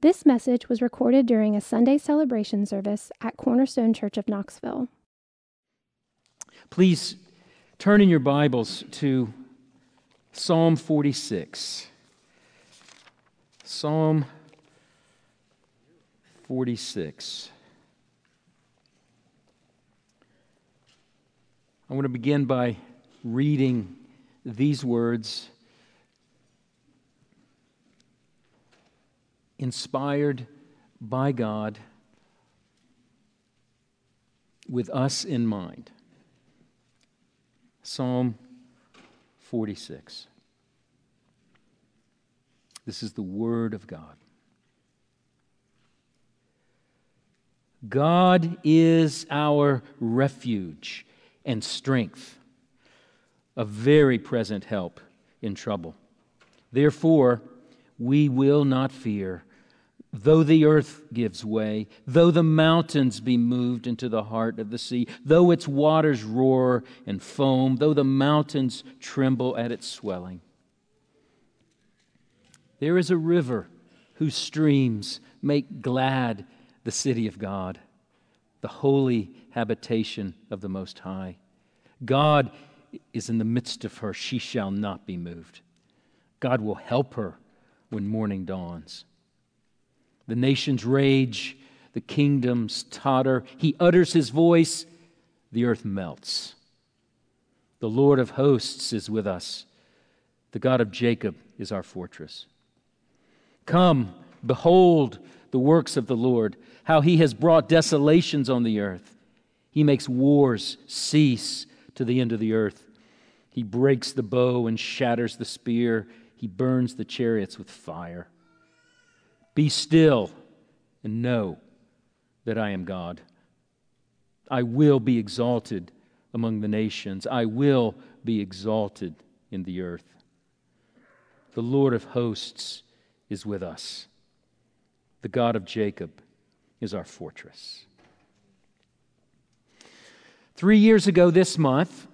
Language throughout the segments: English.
This message was recorded during a Sunday celebration service at Cornerstone Church of Knoxville. Please turn in your Bibles to Psalm 46. Psalm 46. I want to begin by reading these words inspired by God with us in mind. Psalm 46. This is the Word of God. God is our refuge and strength, a very present help in trouble. Therefore, we will not fear Though the earth gives way, though the mountains be moved into the heart of the sea, though its waters roar and foam, though the mountains tremble at its swelling. There is a river whose streams make glad the city of God, the holy habitation of the Most High. God is in the midst of her, she shall not be moved. God will help her when morning dawns. The nations rage, the kingdoms totter. He utters his voice, the earth melts. The Lord of hosts is with us. The God of Jacob is our fortress. Come, behold the works of the Lord, how he has brought desolations on the earth. He makes wars cease to the end of the earth. He breaks the bow and shatters the spear. He burns the chariots with fire. Be still and know that I am God. I will be exalted among the nations, I will be exalted in the earth. The Lord of hosts is with us, the God of Jacob is our fortress. Three years ago this month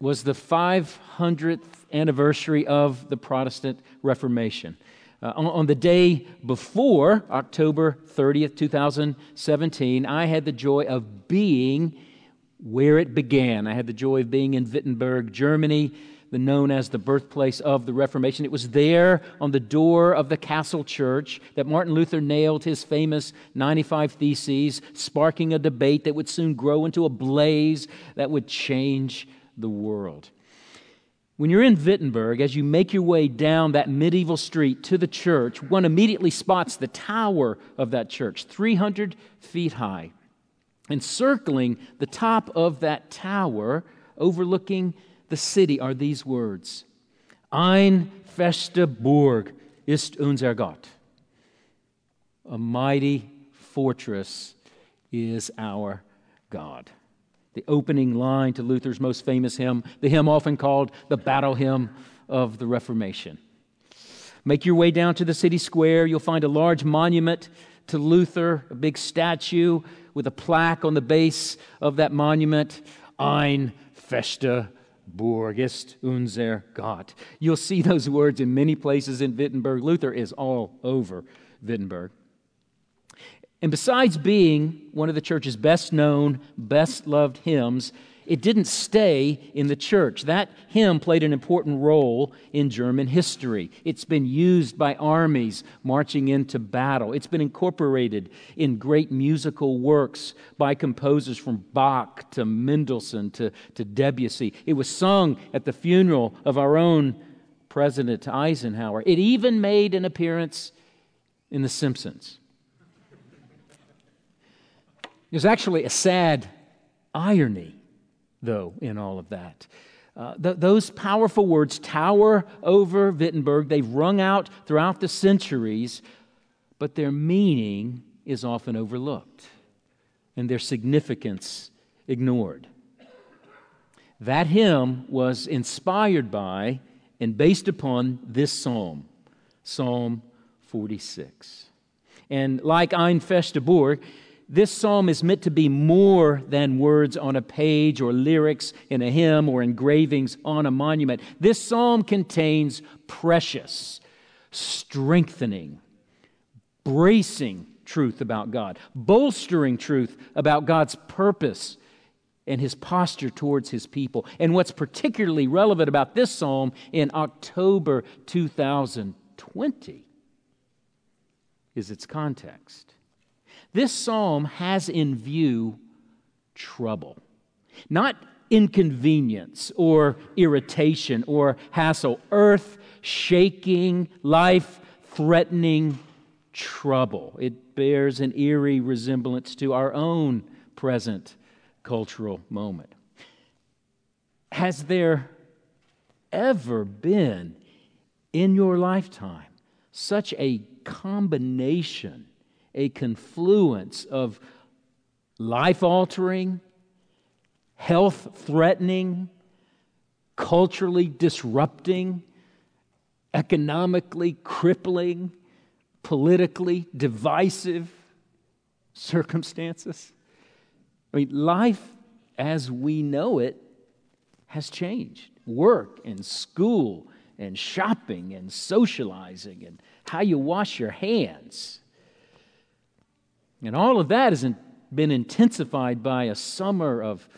was the 500th anniversary of the Protestant Reformation. Uh, on, on, the day before October 30th, 2017, I had the joy of being where it began. I had the joy of being in Wittenberg, Germany, the known as the birthplace of the Reformation. It was there on the door of the castle church that Martin Luther nailed his famous 95 Theses, sparking a debate that would soon grow into a blaze that would change the world. When you're in Wittenberg, as you make your way down that medieval street to the church, one immediately spots the tower of that church, 300 feet high. Encircling the top of that tower, overlooking the city, are these words Ein feste Burg ist unser Gott. A mighty fortress is our God the opening line to Luther's most famous hymn, the hymn often called the battle hymn of the Reformation. Make your way down to the city square. You'll find a large monument to Luther, a big statue with a plaque on the base of that monument Ein feste Burg ist unser Gott. You'll see those words in many places in Wittenberg. Luther is all over Wittenberg. And besides being one of the church's best known, best loved hymns, it didn't stay in the church. That hymn played an important role in German history. It's been used by armies marching into battle. It's been incorporated in great musical works by composers from Bach to Mendelssohn to, to Debussy. It was sung at the funeral of our own President Eisenhower. It even made an appearance in The Simpsons. There's actually a sad irony, though, in all of that. Uh, th- those powerful words tower over Wittenberg. They've rung out throughout the centuries, but their meaning is often overlooked and their significance ignored. That hymn was inspired by and based upon this psalm, Psalm 46. And like Ein feste Burg, this psalm is meant to be more than words on a page or lyrics in a hymn or engravings on a monument. This psalm contains precious, strengthening, bracing truth about God, bolstering truth about God's purpose and his posture towards his people. And what's particularly relevant about this psalm in October 2020 is its context. This psalm has in view trouble, not inconvenience or irritation or hassle, earth shaking, life threatening trouble. It bears an eerie resemblance to our own present cultural moment. Has there ever been in your lifetime such a combination, a confluence of life altering, health threatening, culturally disrupting, economically crippling, politically divisive circumstances? I mean, life as we know it has changed. Work and school and shopping and socializing and how you wash your hands. And all of that has been intensified by a summer of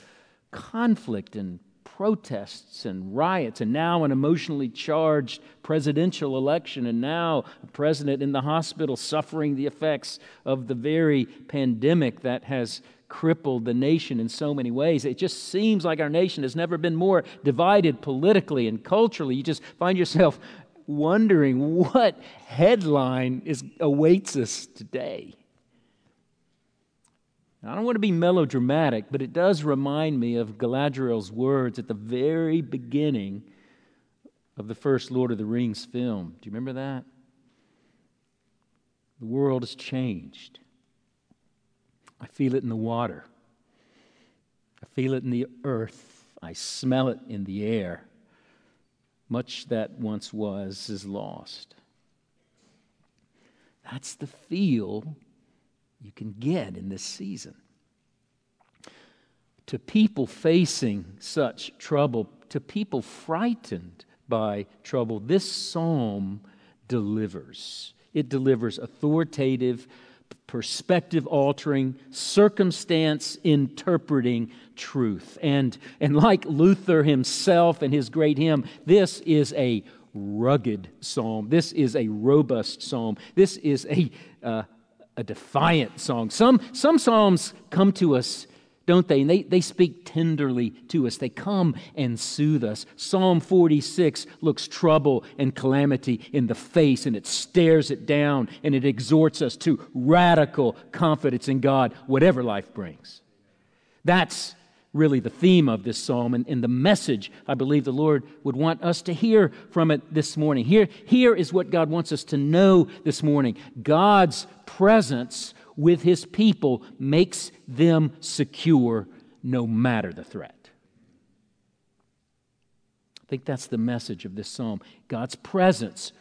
conflict and protests and riots, and now an emotionally charged presidential election, and now a president in the hospital suffering the effects of the very pandemic that has crippled the nation in so many ways. It just seems like our nation has never been more divided politically and culturally. You just find yourself wondering what headline is, awaits us today. I don't want to be melodramatic, but it does remind me of Galadriel's words at the very beginning of the first Lord of the Rings film. Do you remember that? The world has changed. I feel it in the water. I feel it in the earth. I smell it in the air. Much that once was is lost. That's the feel you can get in this season. To people facing such trouble, to people frightened by trouble, this psalm delivers. It delivers authoritative, perspective altering, circumstance interpreting truth. And, and like Luther himself and his great hymn, this is a rugged psalm. This is a robust psalm. This is a, uh, a defiant song. Some, some psalms come to us don't they? And they, they speak tenderly to us. They come and soothe us. Psalm 46 looks trouble and calamity in the face and it stares it down and it exhorts us to radical confidence in God, whatever life brings. That's really the theme of this psalm and, and, the message I believe the Lord would want us to hear from it this morning. Here, here is what God wants us to know this morning God's presence with his people makes them secure no matter the threat. I think that's the message of this psalm. God's presence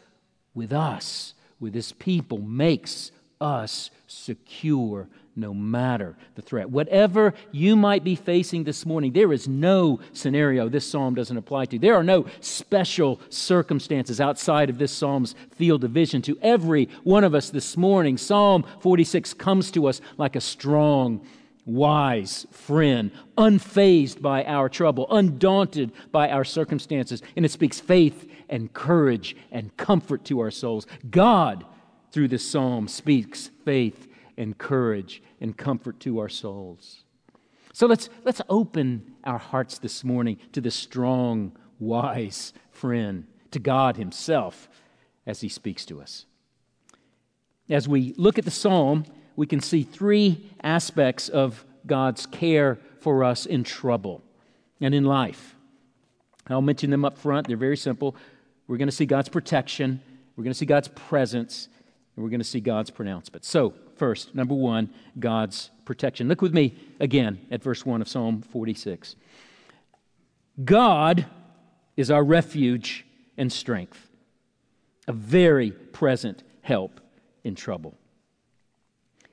with us, with his people, makes us secure no matter the threat. Whatever you might be facing this morning, there is no scenario this psalm doesn't apply to. There are no special circumstances outside of this psalm's field of vision. To every one of us this morning, Psalm 46 comes to us like a strong, wise friend, unfazed by our trouble, undaunted by our circumstances, and it speaks faith and courage and comfort to our souls. God, through this psalm, speaks faith and courage and comfort to our souls. So let's, let's open our hearts this morning to this strong, wise friend, to God Himself as He speaks to us. As we look at the psalm, we can see three aspects of God's care for us in trouble and in life. I'll mention them up front. They're very simple. We're going to see God's protection, we're going to see God's presence, and we're going to see God's pronouncement. So, first, number one, God's protection. Look with me again at verse 1 of Psalm 46. God is our refuge and strength, a very present help in trouble.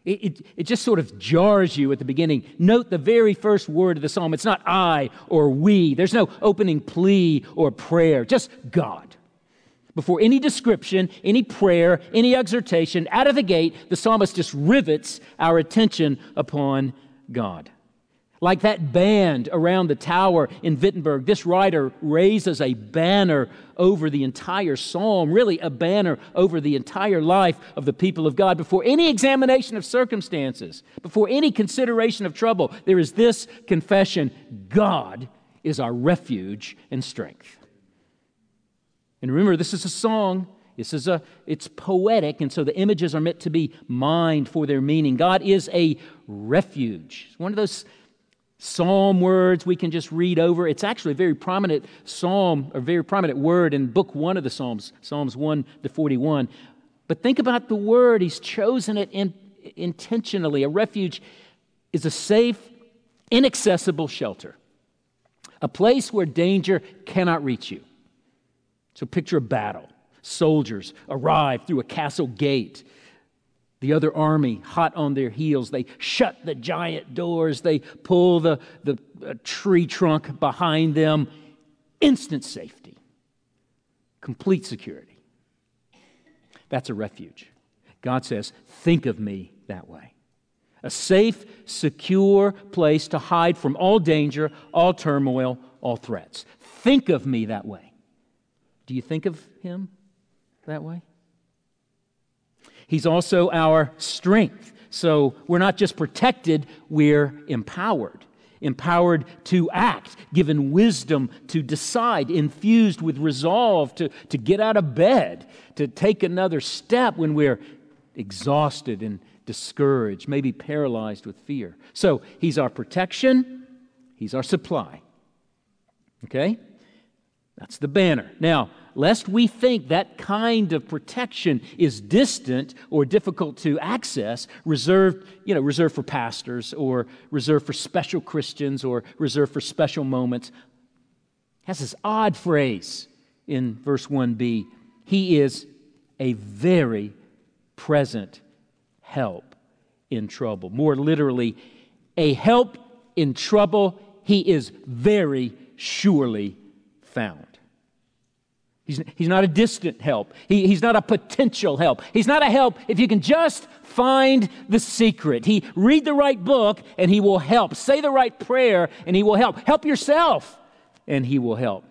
It, it, it, just sort of jars you at the beginning. Note the very first word of the psalm. It's not I or we. There's no opening plea or prayer, just God. Before any description, any prayer, any exhortation, out of the gate, the psalmist just rivets our attention upon God. Like that band around the tower in Wittenberg, this writer raises a banner over the entire psalm, really a banner over the entire life of the people of God. Before any examination of circumstances, before any consideration of trouble, there is this confession God is our refuge and strength. And remember, this is a song. This is a, it's poetic, and so the images are meant to be mined for their meaning. God is a refuge. It's one of those psalm words we can just read over. It's actually a very prominent psalm, a very prominent word in book one of the Psalms, Psalms 1 to 41. But think about the word. He's chosen it in, intentionally. A refuge is a safe, inaccessible shelter, a place where danger cannot reach you. So picture a battle. Soldiers arrive through a castle gate. The other army, hot on their heels, they shut the giant doors, they pull the, the uh, tree trunk behind them. Instant safety, complete security. That's a refuge. God says, Think of me that way. A safe, secure place to hide from all danger, all turmoil, all threats. Think of me that way. Do you think of him that way? He's also our strength. So we're not just protected, we're empowered. Empowered to act, given wisdom to decide, infused with resolve to, to get out of bed, to take another step when we're exhausted and discouraged, maybe paralyzed with fear. So he's our protection, he's our supply. Okay? That's the banner. Now, lest we think that kind of protection is distant or difficult to access, reserved, you know, reserved for pastors or reserved for special Christians or reserved for special moments, has this odd phrase in verse 1b. He is a very present help in trouble. More literally, a help in trouble he is very surely found. He's, he's not a distant help. He, he's not a potential help. He's not a help if you can just find the secret. He read the right book and he will help. Say the right prayer and he will help. Help yourself and he will help.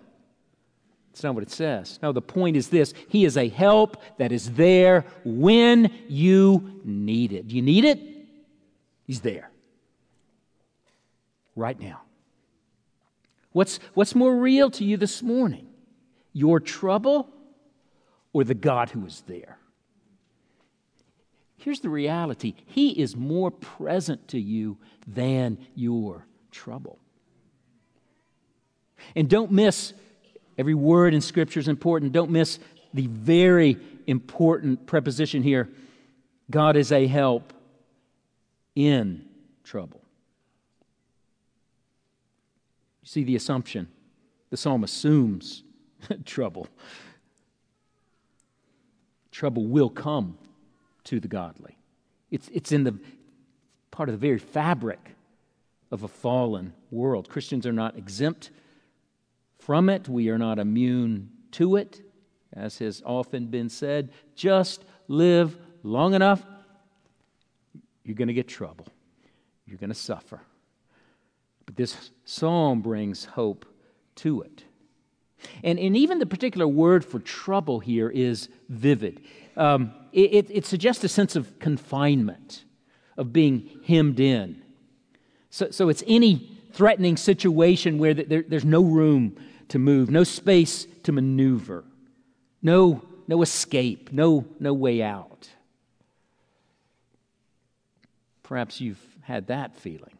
That's not what it says. No, the point is this He is a help that is there when you need it. Do you need it? He's there. Right now. What's, what's more real to you this morning? Your trouble or the God who is there? Here's the reality He is more present to you than your trouble. And don't miss every word in Scripture is important. Don't miss the very important preposition here God is a help in trouble. You see the assumption. The psalm assumes trouble. Trouble will come to the godly. It's, it's in the part of the very fabric of a fallen world. Christians are not exempt from it, we are not immune to it. As has often been said, just live long enough, you're going to get trouble. You're going to suffer. But this psalm brings hope to it. And, and even the particular word for trouble here is vivid. Um, it, it, suggests a sense of confinement, of being hemmed in. So, so it's any threatening situation where there, there's no room to move, no space to maneuver, no, no escape, no, no way out. Perhaps you've had that feeling.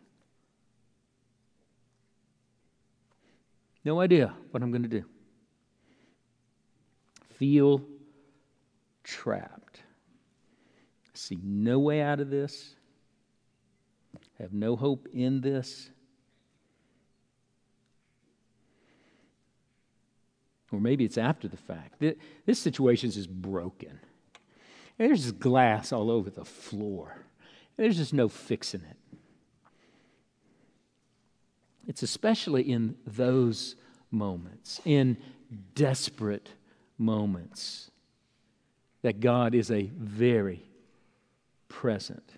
No idea what I'm going to do. Feel trapped. See no way out of this. Have no hope in this. Or maybe it's after the fact. This situation is just broken. There's just glass all over the floor. There's just no fixing it. It's especially in those moments, in desperate moments that God is a very present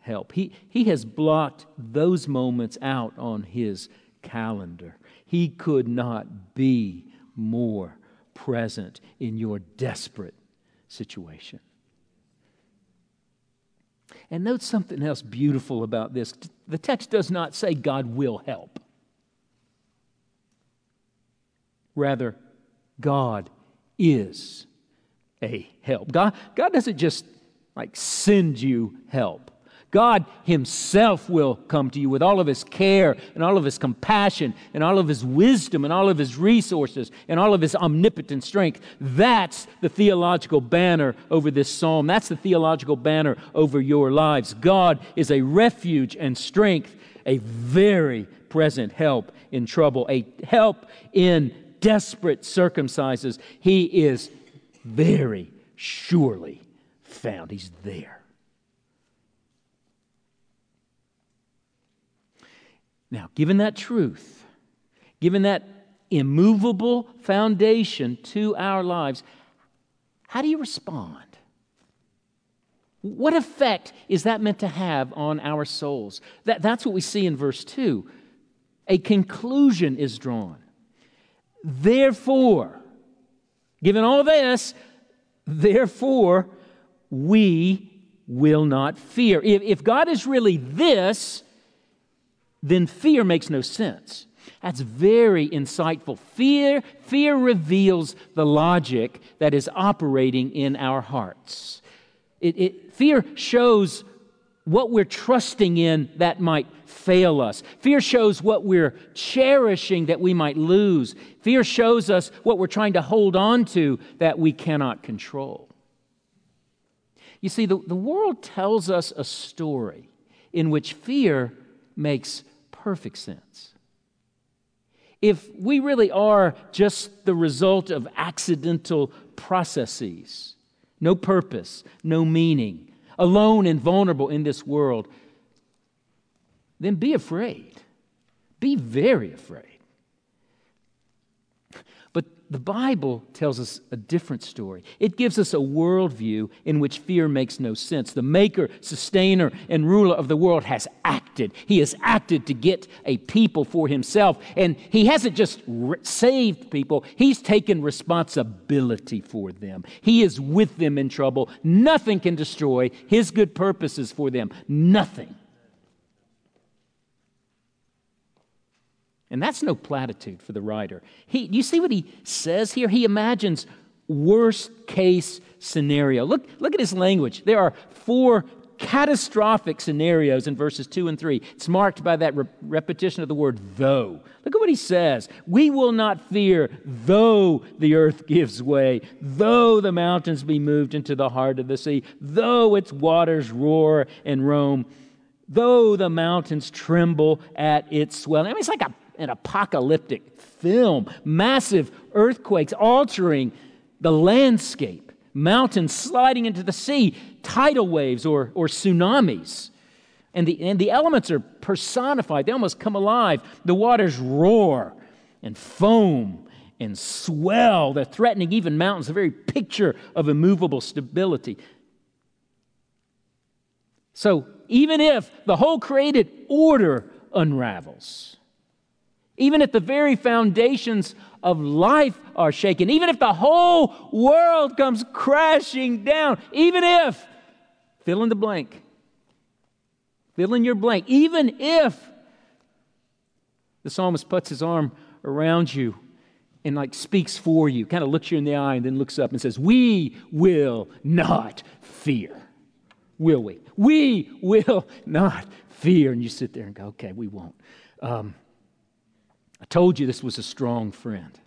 help. He, he has blocked those moments out on his calendar. He could not be more present in your desperate situation. And note something else beautiful about this. The text does not say God will help. Rather, God is a help. God, God doesn't just like send you help. God Himself will come to you with all of His care and all of His compassion and all of His wisdom and all of His resources and all of His omnipotent strength. That's the theological banner over this psalm. That's the theological banner over your lives. God is a refuge and strength, a very present help in trouble, a help in desperate circumstances. He is very surely found. He's there. Now, given that truth, given that immovable foundation to our lives, how do you respond? What effect is that meant to have on our souls? That, that's what we see in verse 2. A conclusion is drawn. Therefore, given all this, therefore, we will not fear. If, if God is really this, then fear makes no sense. That's very insightful. Fear, fear reveals the logic that is operating in our hearts. It, it, fear shows what we're trusting in that might fail us. Fear shows what we're cherishing that we might lose. Fear shows us what we're trying to hold on to that we cannot control. You see, the, the world tells us a story in which fear makes perfect sense. If we really are just the result of accidental processes, no purpose, no meaning, alone and vulnerable in this world, then be afraid. Be very afraid. The Bible tells us a different story. It gives us a worldview in which fear makes no sense. The maker, sustainer, and ruler of the world has acted. He has acted to get a people for himself. And he hasn't just re- saved people, he's taken responsibility for them. He is with them in trouble. Nothing can destroy his good purposes for them. Nothing. And that's no platitude for the writer. He, you see what he says here? He imagines worst case scenario. Look, look at his language. There are four catastrophic scenarios in verses 2 and 3. It's marked by that re- repetition of the word though. Look at what he says. We will not fear though the earth gives way, though the mountains be moved into the heart of the sea, though its waters roar and roam, though the mountains tremble at its swelling. I mean, it's like a an apocalyptic film. Massive earthquakes altering the landscape, mountains sliding into the sea, tidal waves or, or tsunamis. And the, and the elements are personified, they almost come alive. The waters roar and foam and swell. They're threatening even mountains, the very picture of immovable stability. So, even if the whole created order unravels, even if the very foundations of life are shaken, even if the whole world comes crashing down, even if, fill in the blank, fill in your blank, even if the psalmist puts his arm around you and like speaks for you, kind of looks you in the eye and then looks up and says, We will not fear. Will we? We will not fear. And you sit there and go, Okay, we won't. Um, I told you this was a strong friend.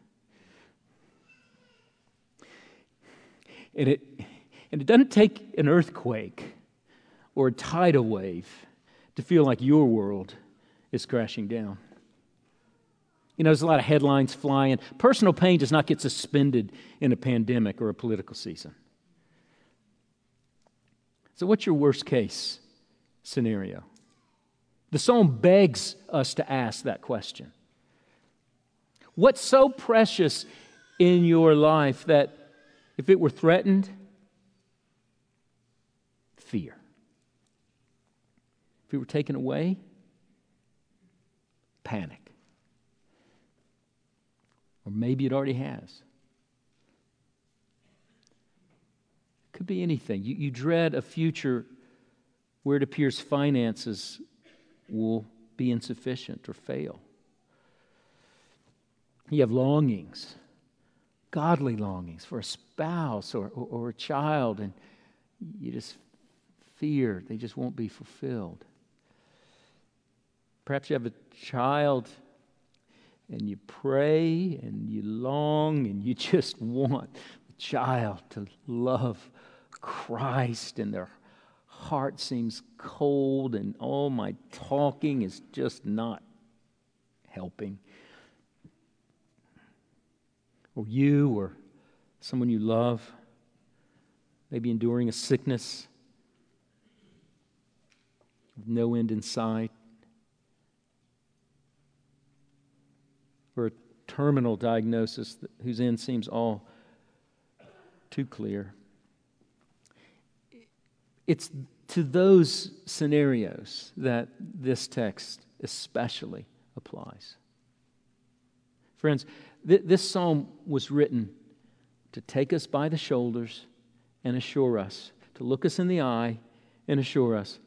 And it, and it doesn't take an earthquake or a tidal wave to feel like your world is crashing down. You know, there's a lot of headlines flying. Personal pain does not get suspended in a pandemic or a political season. So, what's your worst case scenario? The psalm begs us to ask that question. What's so precious in your life that if it were threatened, fear. If it were taken away, panic. Or maybe it already has. It Could be anything. You, you dread a future where it appears finances will be insufficient or fail. You have longings, godly longings for a spouse or, or, or a child, and you just fear they just won't be fulfilled. Perhaps you have a child and you pray and you long and you just want the child to love Christ and their heart seems cold and all my talking is just not helping. Or you or someone you love, maybe enduring a sickness with no end in sight. Or a terminal diagnosis whose end seems all too clear. It's to those scenarios that this text especially applies. Friends, th- this psalm was written to take us by the shoulders and assure us, to look us in the eye and assure us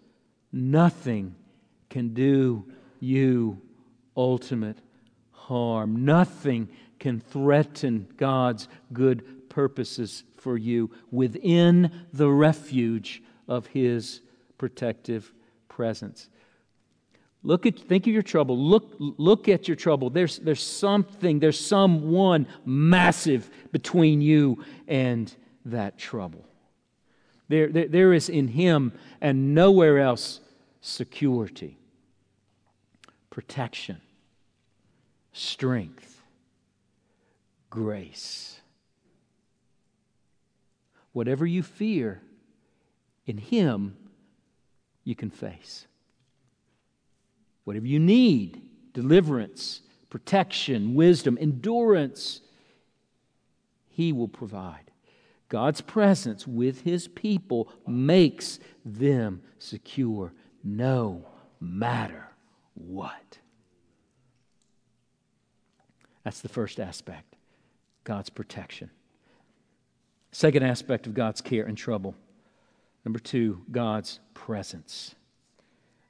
nothing can do you ultimate harm. Nothing can threaten God's good purposes for you within the refuge of his protective presence. Look at, think of your trouble. Look, look at your trouble. There's, there's something, there's someone massive between you and that trouble. There, there, there is in Him and nowhere else security, protection, strength, grace. Whatever you fear, in Him, you can face. Whatever you need deliverance, protection, wisdom, endurance He will provide. God's presence with His people makes them secure no matter what. That's the first aspect God's protection. Second aspect of God's care in trouble Number two, God's presence.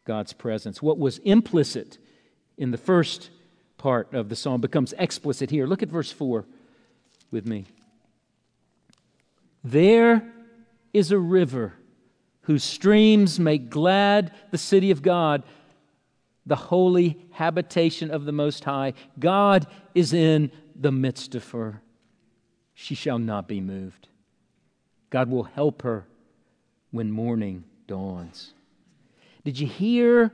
God's presence. What was implicit in the first part of the psalm becomes explicit here. Look at verse 4 with me. There is a river whose streams make glad the city of God, the holy habitation of the Most High. God is in the midst of her. She shall not be moved. God will help her when morning dawns. Did you hear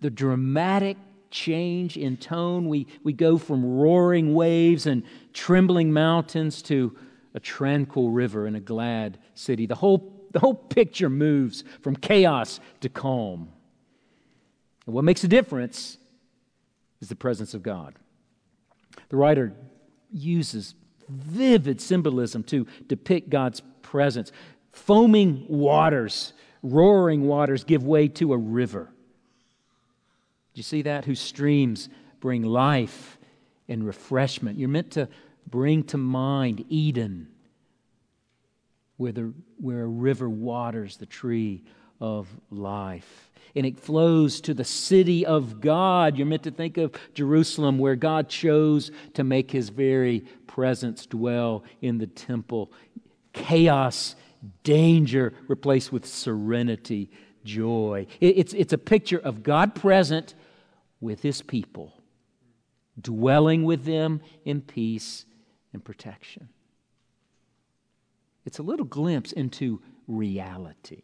the dramatic change in tone? We, we go from roaring waves and trembling mountains to a tranquil river and a glad city. The whole, the whole picture moves from chaos to calm. And what makes a difference is the presence of God. The writer uses vivid symbolism to depict God's presence. Foaming waters, roaring waters give way to a river. Do you see that? Whose streams bring life and refreshment. You're meant to bring to mind Eden, where, the, where a river waters the tree of life. And it flows to the city of God. You're meant to think of Jerusalem, where God chose to make his very presence dwell in the temple. Chaos danger replaced with serenity, joy. It's, it's a picture of God present with his people, dwelling with them in peace and protection. It's a little glimpse into reality.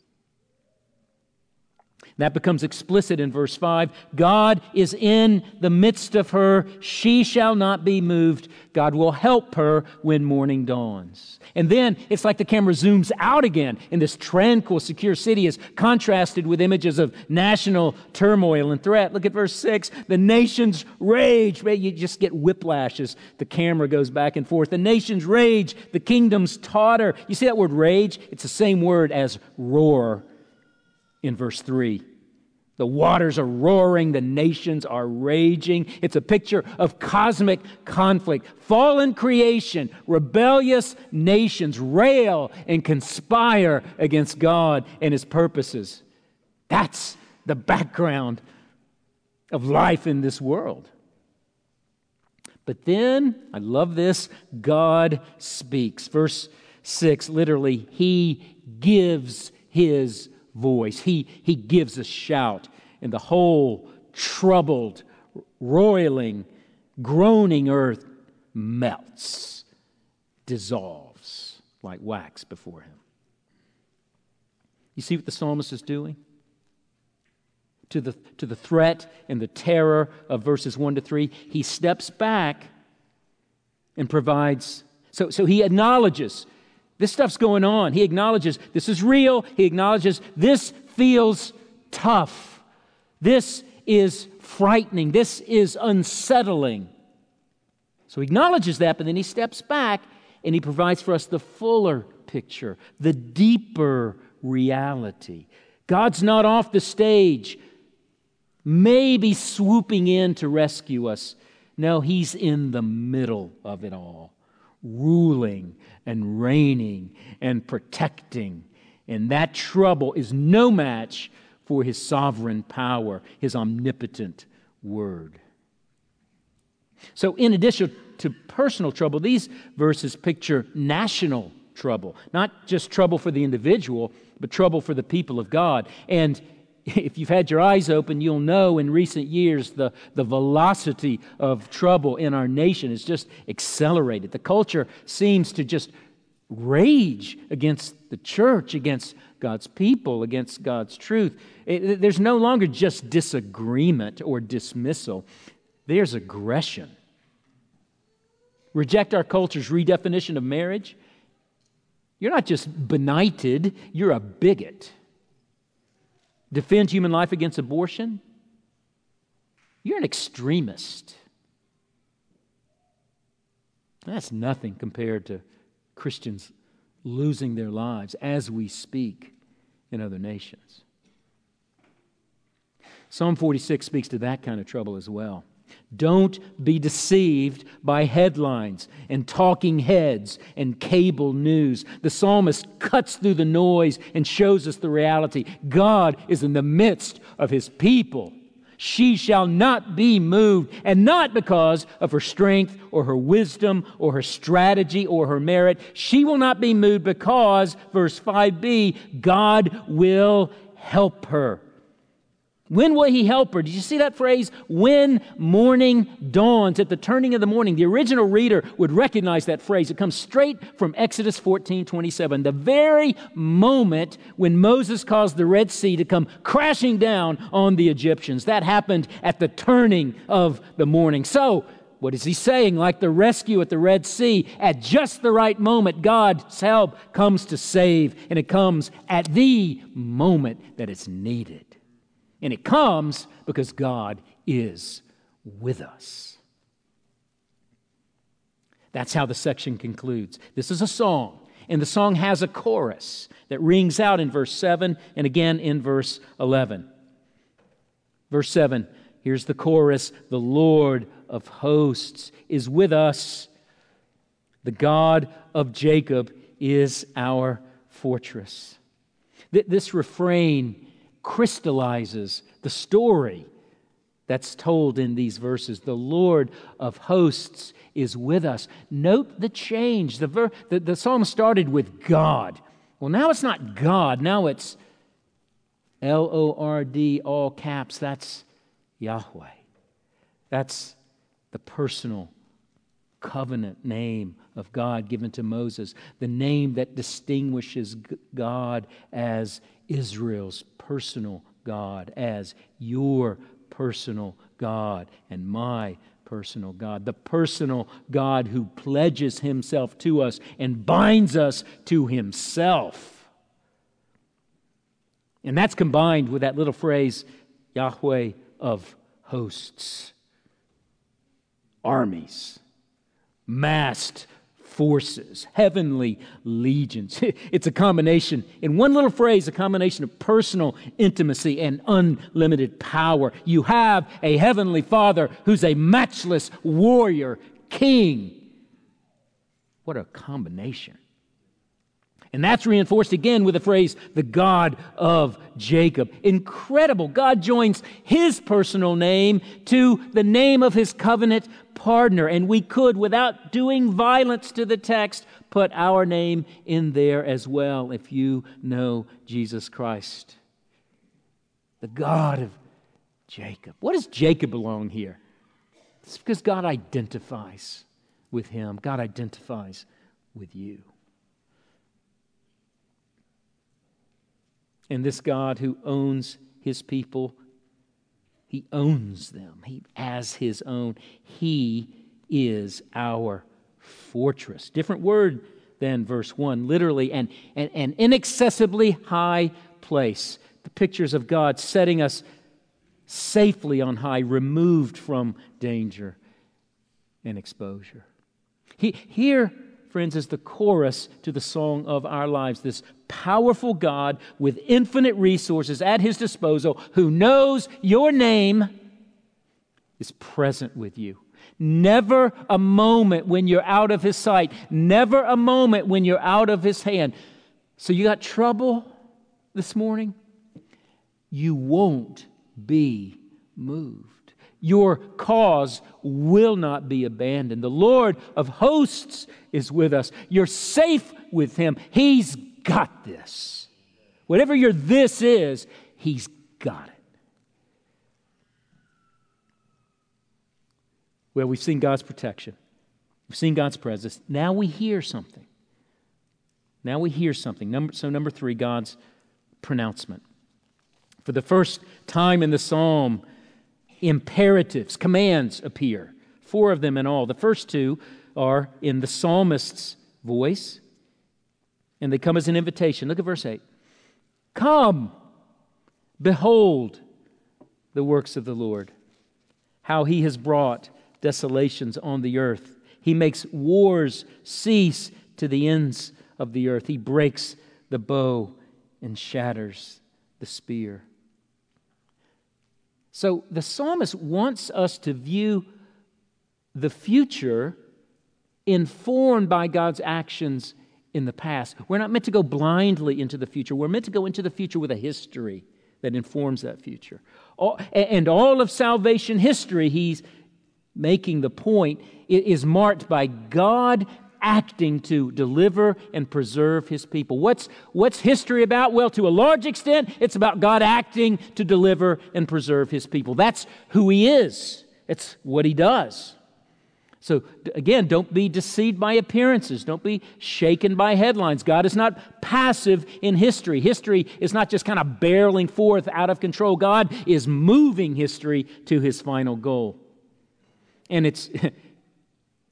That becomes explicit in verse 5. God is in the midst of her. She shall not be moved. God will help her when morning dawns. And then it's like the camera zooms out again, and this tranquil, secure city is contrasted with images of national turmoil and threat. Look at verse 6. The nations rage. You just get whiplash as the camera goes back and forth. The nations rage. The kingdoms totter. You see that word rage? It's the same word as roar in verse 3. The waters are roaring, the nations are raging. It's a picture of cosmic conflict. Fallen creation, rebellious nations rail and conspire against God and his purposes. That's the background of life in this world. But then, I love this, God speaks. Verse 6 literally, He gives His voice. He, he gives a shout, and the whole troubled, roiling, groaning earth melts, dissolves like wax before him. You see what the psalmist is doing? To the, to the threat and the terror of verses 1 to 3, he steps back and provides. So, so he acknowledges this stuff's going on. He acknowledges this is real. He acknowledges this feels tough. This is frightening. This is unsettling. So he acknowledges that, but then he steps back and he provides for us the fuller picture, the deeper reality. God's not off the stage, maybe swooping in to rescue us. No, he's in the middle of it all ruling and reigning and protecting. And that trouble is no match for his sovereign power, his omnipotent word. So, in addition to personal trouble, these verses picture national trouble, not just trouble for the individual, but trouble for the people of God. And if you've had your eyes open, you'll know in recent years the, the velocity of trouble in our nation has just accelerated. The culture seems to just rage against the church, against God's people, against God's truth. It, there's no longer just disagreement or dismissal, there's aggression. Reject our culture's redefinition of marriage. You're not just benighted, you're a bigot defend human life against abortion, you're an extremist. That's nothing compared to Christians losing their lives as we speak in other nations. Psalm 46 speaks to that kind of trouble as well. Don't be deceived by headlines and talking heads and cable news. The psalmist cuts through the noise and shows us the reality. God is in the midst of his people. She shall not be moved, and not because of her strength or her wisdom or her strategy or her merit. She will not be moved because, verse 5b, God will help her. When will he help her? Did you see that phrase? When morning dawns, at the turning of the morning. The original reader would recognize that phrase. It comes straight from Exodus 14 27. The very moment when Moses caused the Red Sea to come crashing down on the Egyptians. That happened at the turning of the morning. So, what is he saying? Like the rescue at the Red Sea, at just the right moment, God's help comes to save, and it comes at the moment that it's needed. And it comes because God is with us. That's how the section concludes. This is a song, and the song has a chorus that rings out in verse 7 and again in verse 11. Verse 7 here's the chorus The Lord of hosts is with us, the God of Jacob is our fortress. This refrain crystallizes the story that's told in these verses. The Lord of hosts is with us. Note the change. The, ver- the, the psalm started with God. Well, now it's not God, now it's L O R D, all caps. That's Yahweh. That's the personal covenant name of God given to Moses, the name that distinguishes God as Israel's personal God, as your personal God and my personal God, the personal God who pledges himself to us and binds us to himself. And that's combined with that little phrase, Yahweh of hosts, armies, massed forces, heavenly legions. It's a combination, in one little phrase, a combination of personal intimacy and unlimited power. You have a heavenly Father who's a matchless warrior, king. What a combination. And that's reinforced again with the phrase, the God of Jacob. Incredible. God joins his personal name to the name of his covenant partner. And we could, without doing violence to the text, put our name in there as well if you know Jesus Christ. The God of Jacob. What does Jacob belong here? It's because God identifies with him, God identifies with you. And this God who owns his people, he owns them he, as his own. He is our fortress. Different word than verse 1, literally, an, an, an inaccessibly high place. The pictures of God setting us safely on high, removed from danger and exposure. He, here, friends, is the chorus to the song of our lives. This powerful God with infinite resources at his disposal, who knows your name, is present with you. Never a moment when you're out of his sight, never a moment when you're out of his hand. So you got trouble this morning? You won't be moved. Your cause will not be abandoned. The Lord of hosts is with us. You're safe with him. He's got this. Whatever your this is, he's got it. Well, we've seen God's protection. We've seen God's presence. Now we hear something. Now we hear something. Number, so, number three, God's pronouncement. For the first time in the psalm, imperatives, commands appear. Four of them in all. The first two are in the psalmist's voice, and they come as an invitation. Look at verse 8. Come, behold the works of the Lord, how he has brought desolations on the earth. He makes wars cease to the ends of the earth. He breaks the bow and shatters the spear. So the psalmist wants us to view the future informed by God's actions in the past. We're not meant to go blindly into the future. We're meant to go into the future with a history that informs that future. and all of salvation history, he's making the point, is marked by God acting to deliver and preserve his people. What's, what's history about? Well, to a large extent, it's about God acting to deliver and preserve his people. That's who he is, it's what he does. So, again, don't be deceived by appearances. Don't be shaken by headlines. God is not passive in history. History is not just kind of barreling forth out of control. God is moving history to his final goal. And it's,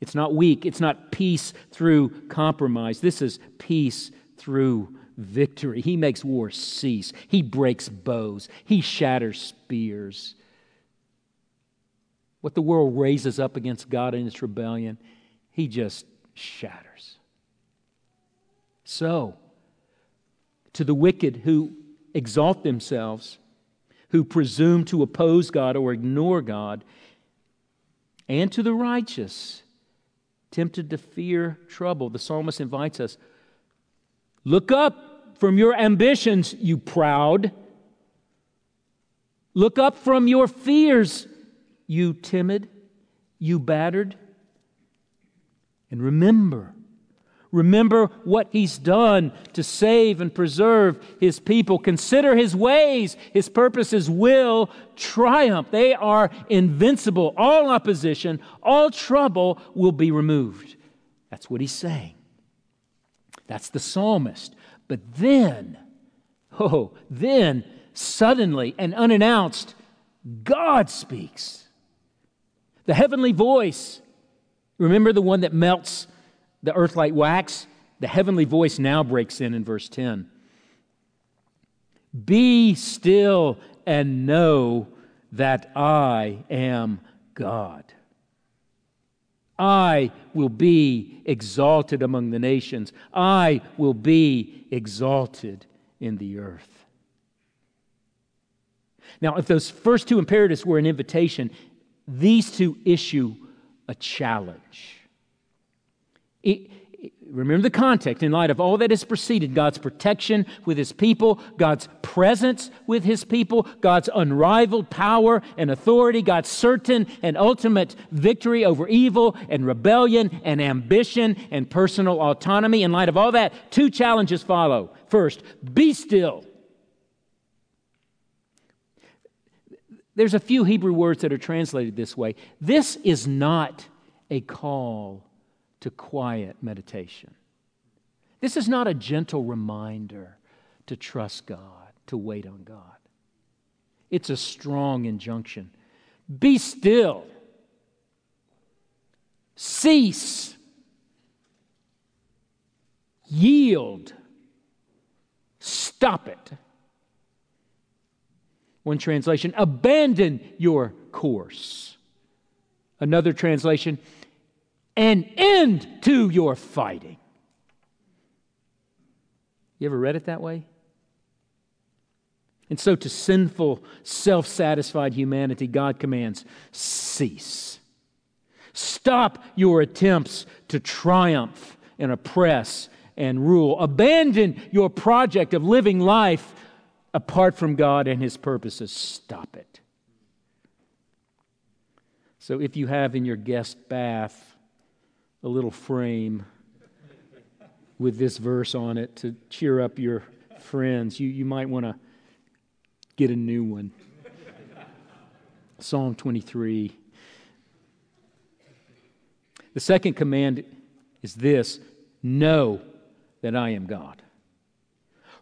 It's not weak. It's not peace through compromise. This is peace through victory. He makes war cease. He breaks bows. He shatters spears. What the world raises up against God in its rebellion, he just shatters. So, to the wicked who exalt themselves, who presume to oppose God or ignore God, and to the righteous, tempted to fear trouble. The psalmist invites us look up from your ambitions, you proud. Look up from your fears, you timid, you battered. And remember Remember what he's done to save and preserve his people. Consider his ways. His purposes will triumph. They are invincible. All opposition, all trouble will be removed. That's what he's saying. That's the psalmist. But then, oh, then suddenly and unannounced, God speaks. The heavenly voice, remember the one that melts the earth like wax? The heavenly voice now breaks in in verse 10. Be still and know that I am God. I will be exalted among the nations. I will be exalted in the earth. Now, if those first two imperatives were an invitation, these two issue a challenge. It, remember the context in light of all that has preceded God's protection with his people, God's presence with his people, God's unrivaled power and authority, God's certain and ultimate victory over evil and rebellion and ambition and personal autonomy. In light of all that, two challenges follow. First, be still. There's a few Hebrew words that are translated this way. This is not a call to quiet meditation. This is not a gentle reminder to trust God, to wait on God. It's a strong injunction. Be still. Cease. Yield. Stop it. One translation, abandon your course. Another translation, an end to your fighting. You ever read it that way? And so, to sinful, self satisfied humanity, God commands cease. Stop your attempts to triumph and oppress and rule. Abandon your project of living life apart from God and His purposes. Stop it. So, if you have in your guest bath a little frame with this verse on it to cheer up your friends. You, you might want to get a new one. Psalm 23. The second command is this know that I am God.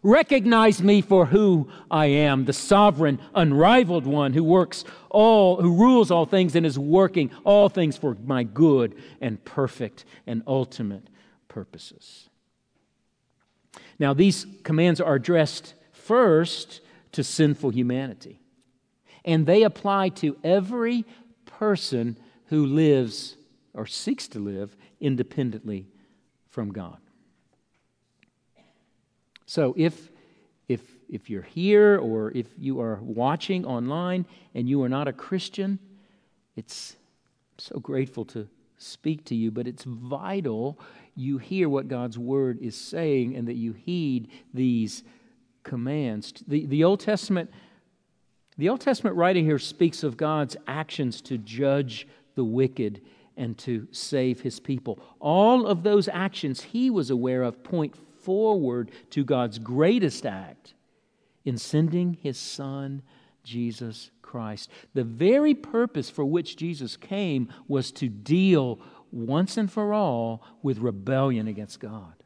Recognize me for who I am, the sovereign, unrivaled one who works all, who rules all things and is working all things for my good and perfect and ultimate purposes. Now, these commands are addressed first to sinful humanity, and they apply to every person who lives or seeks to live independently from God. So if, if, if you're here or if you are watching online and you are not a Christian, it's so grateful to speak to you, but it's vital you hear what God's word is saying and that you heed these commands. The, the Old Testament the Old Testament writing here speaks of God's actions to judge the wicked and to save his people. All of those actions he was aware of point forward to God's greatest act in sending his Son, Jesus Christ. The very purpose for which Jesus came was to deal once and for all with rebellion against God.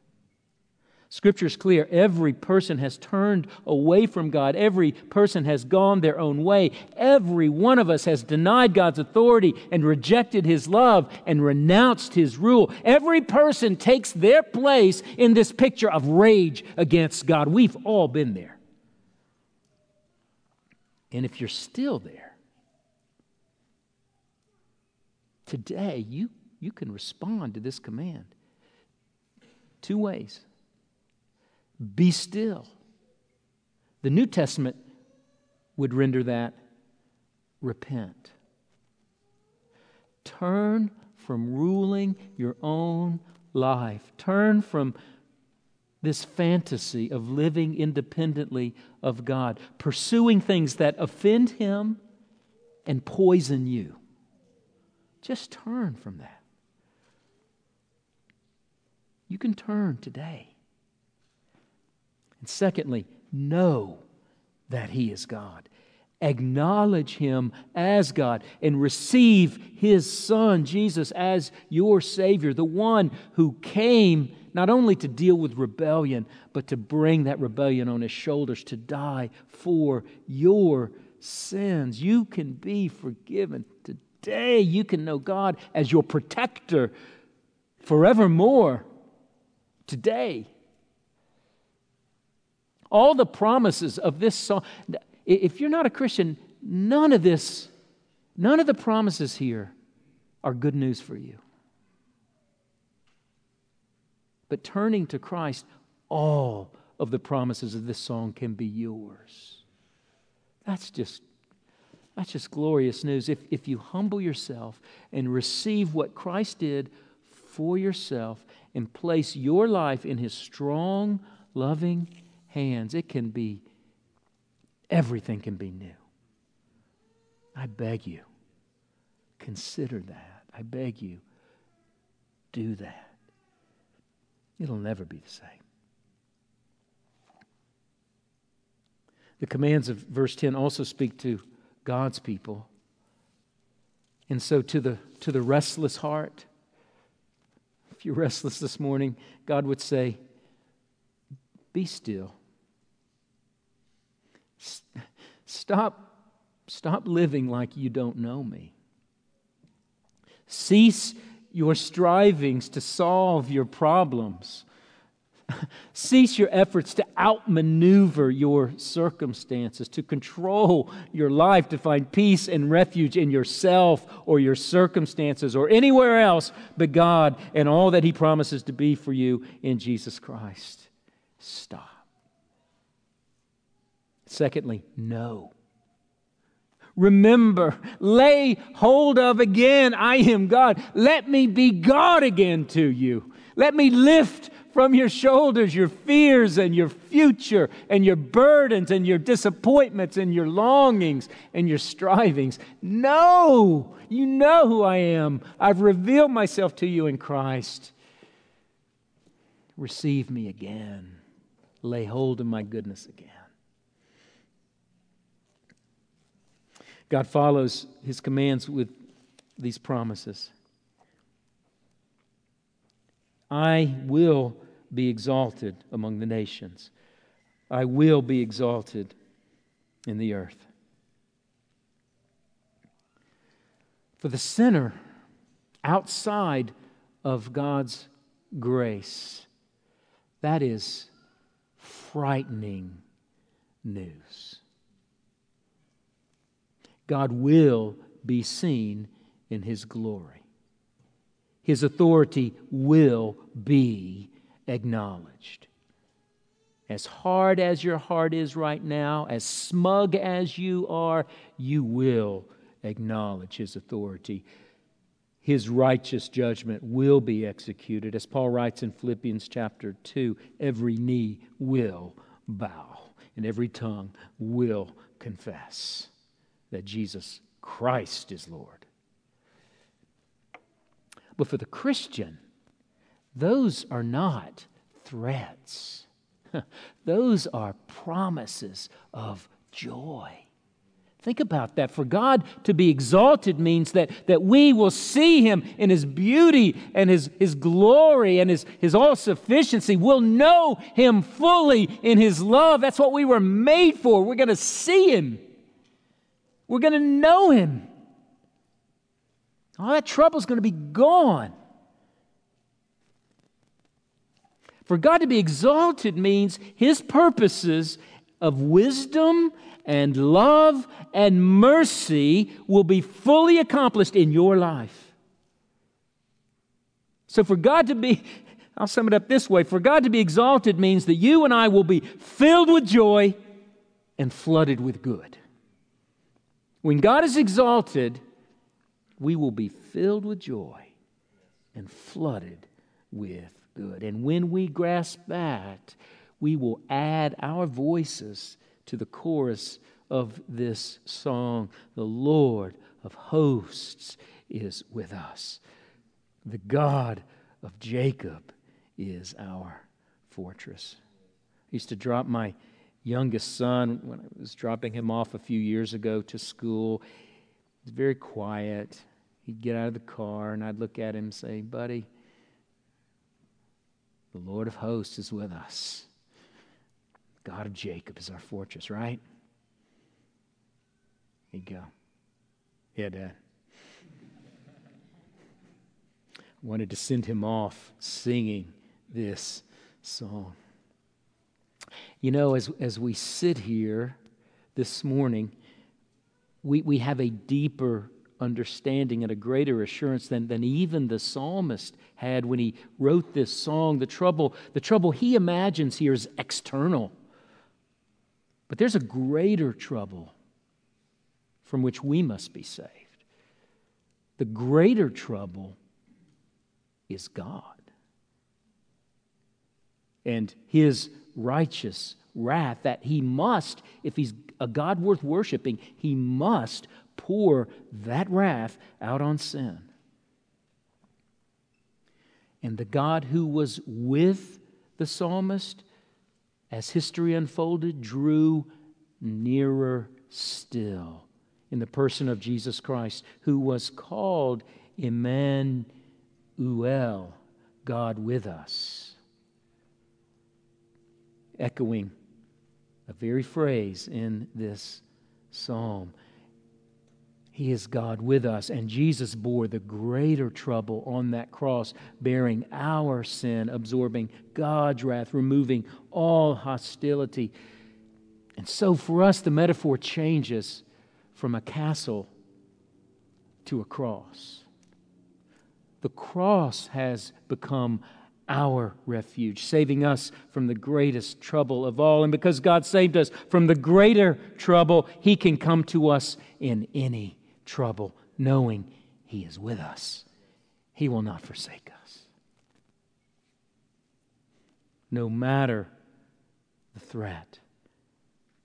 Scripture is clear. Every person has turned away from God. Every person has gone their own way. Every one of us has denied God's authority and rejected His love and renounced His rule. Every person takes their place in this picture of rage against God. We've all been there. And if you're still there, today you, you can respond to this command two ways. Be still. The New Testament would render that repent. Turn from ruling your own life. Turn from this fantasy of living independently of God, pursuing things that offend Him and poison you. Just turn from that. You can turn today. And secondly, know that He is God. Acknowledge Him as God and receive His Son, Jesus, as your Savior, the one who came not only to deal with rebellion, but to bring that rebellion on his shoulders to die for your sins. You can be forgiven today. You can know God as your protector forevermore today. All the promises of this song, if you're not a Christian, none of this, none of the promises here are good news for you. But turning to Christ, all of the promises of this song can be yours. That's just that's just glorious news. If, if you humble yourself and receive what Christ did for yourself and place your life in His strong, loving hands, it can be, everything can be new. I beg you, consider that. I beg you, do that. It'll never be the same. The commands of verse 10 also speak to God's people. And so, to the, to the restless heart, if you're restless this morning, God would say, Be still. Stop, stop living like you don't know me. Cease your strivings to solve your problems. Cease your efforts to outmaneuver your circumstances, to control your life, to find peace and refuge in yourself or your circumstances or anywhere else but God and all that He promises to be for you in Jesus Christ. Stop. Secondly, know. Remember, lay hold of again, I am God. Let me be God again to you. Let me lift from your shoulders your fears and your future and your burdens and your disappointments and your longings and your strivings. No, you know who I am. I've revealed myself to you in Christ. Receive me again. Lay hold of my goodness again. God follows his commands with these promises. I will be exalted among the nations. I will be exalted in the earth. For the sinner outside of God's grace, that is frightening news. God will be seen in his glory. His authority will be acknowledged. As hard as your heart is right now, as smug as you are, you will acknowledge His authority. His righteous judgment will be executed. As Paul writes in Philippians chapter 2, every knee will bow and every tongue will confess that Jesus Christ is Lord. But for the Christian, those are not threats, those are promises of joy. Think about that. For God to be exalted means that, that we will see Him in His beauty and His, his glory and His, his all sufficiency. We'll know Him fully in His love. That's what we were made for. We're going to see Him, we're going to know Him. All that trouble is going to be gone. For God to be exalted means his purposes of wisdom and love and mercy will be fully accomplished in your life. So, for God to be, I'll sum it up this way for God to be exalted means that you and I will be filled with joy and flooded with good. When God is exalted, we will be filled with joy and flooded with good. And when we grasp that, we will add our voices to the chorus of this song The Lord of hosts is with us. The God of Jacob is our fortress. I used to drop my youngest son when I was dropping him off a few years ago to school. He was very quiet. He'd get out of the car and I'd look at him and say, Buddy, The Lord of hosts is with us. God of Jacob is our fortress, right? He'd go. Yeah, Dad. I wanted to send him off singing this song. You know, as, as we sit here this morning, we, we have a deeper understanding and a greater assurance than, than even the psalmist had when he wrote this song. The trouble, the trouble he imagines here is external. But there's a greater trouble from which we must be saved. The greater trouble is God. And his righteous wrath that he must, if he's a God worth worshiping, he must pour that wrath out on sin. And the God who was with the psalmist as history unfolded drew nearer still in the person of Jesus Christ, who was called Emmanuel, God with us. Echoing a very phrase in this psalm. He is God with us, and Jesus bore the greater trouble on that cross, bearing our sin, absorbing God's wrath, removing all hostility. And so for us, the metaphor changes from a castle to a cross. The cross has become our refuge, saving us from the greatest trouble of all. And because God saved us from the greater trouble, He can come to us in any trouble, knowing He is with us. He will not forsake us. No matter the threat,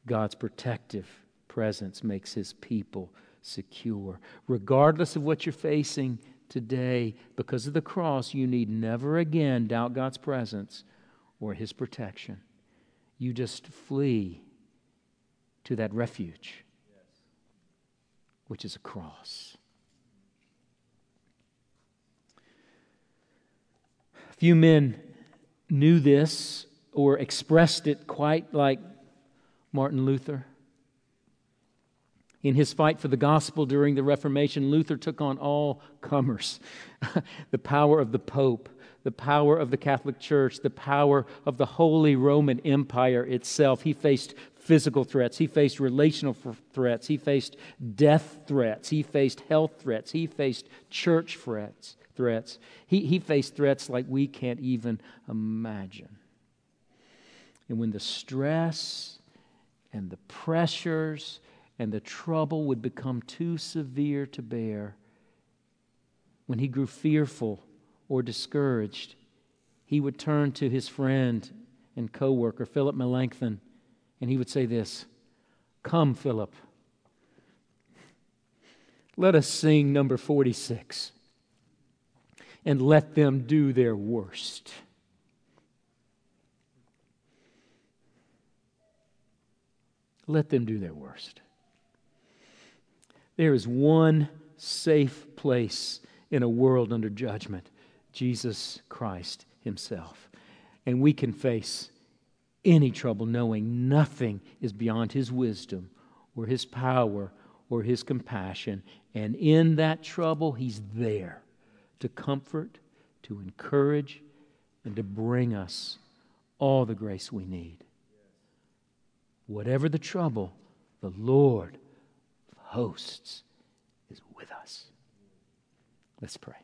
God's protective presence makes His people secure. Regardless of what you're facing today, because of the cross, you need never again doubt God's presence or His protection. You just flee to that refuge which is a cross. Few men knew this or expressed it quite like Martin Luther. In his fight for the gospel during the Reformation, Luther took on all comers the power of the Pope, the power of the Catholic Church, the power of the Holy Roman Empire itself. He faced physical threats, he faced relational threats, he faced death threats, he faced health threats, he faced church threats. threats. He, he faced threats like we can't even imagine. And when the stress and the pressures and the trouble would become too severe to bear, when he grew fearful or discouraged, he would turn to his friend and co worker, Philip Melanchthon, and he would say this Come, Philip, let us sing number 46 and let them do their worst. Let them do their worst. There is one safe place in a world under judgment Jesus Christ Himself. And we can face any trouble knowing nothing is beyond His wisdom or His power or His compassion. And in that trouble, He's there to comfort, to encourage, and to bring us all the grace we need. Whatever the trouble, the Lord hosts is with us. Let's pray.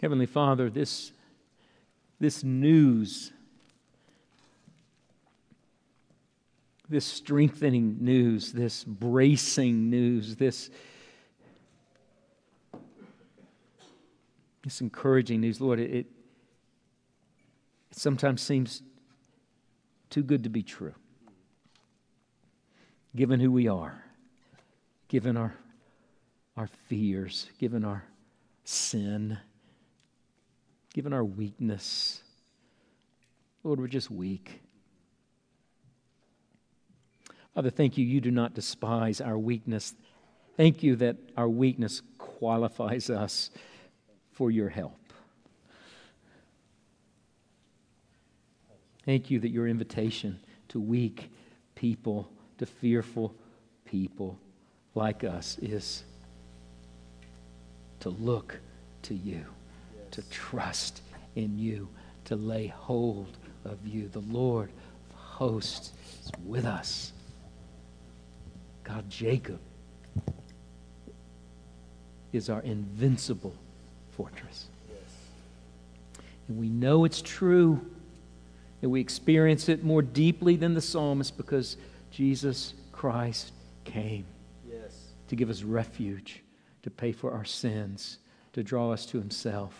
Heavenly Father, this, this news, this strengthening news, this bracing news, this, this encouraging news, Lord, it, it sometimes seems too good to be true. Given who we are, given our, our fears, given our sin given our weakness, Lord, we're just weak. Father, thank you. You do not despise our weakness. Thank you that our weakness qualifies us for your help. Thank you that your invitation to weak people, to fearful people like us, is to look to you, yes. to trust in you, to lay hold of you. The Lord of hosts is with us. God, Jacob is our invincible fortress. Yes. And we know it's true, and we experience it more deeply than the psalmist because Jesus Christ came yes. to give us refuge, to pay for our sins, to draw us to Himself.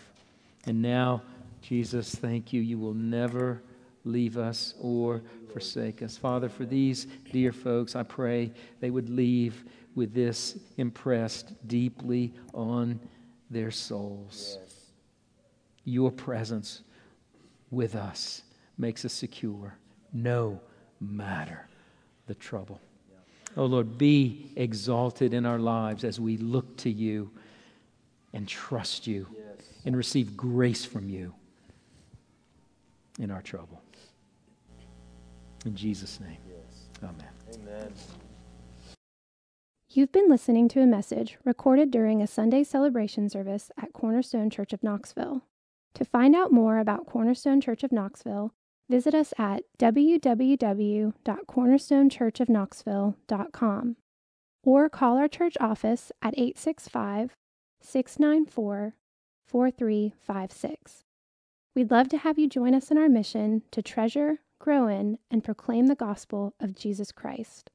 And now, Jesus, thank you. You will never leave us or forsake us. Father, for these dear folks, I pray they would leave with this impressed deeply on their souls. Yes. Your presence with us makes us secure, no matter the trouble. Oh Lord, be exalted in our lives as we look to you and trust you yes. and receive grace from you in our trouble. In Jesus' name. Yes. Amen. Amen. You've been listening to a message recorded during a Sunday celebration service at Cornerstone Church of Knoxville. To find out more about Cornerstone Church of Knoxville, visit us at www.cornerstonechurchofknoxville.com or call our church office at 865 694 4356. We'd love to have you join us in our mission to treasure, grow in, and proclaim the gospel of Jesus Christ.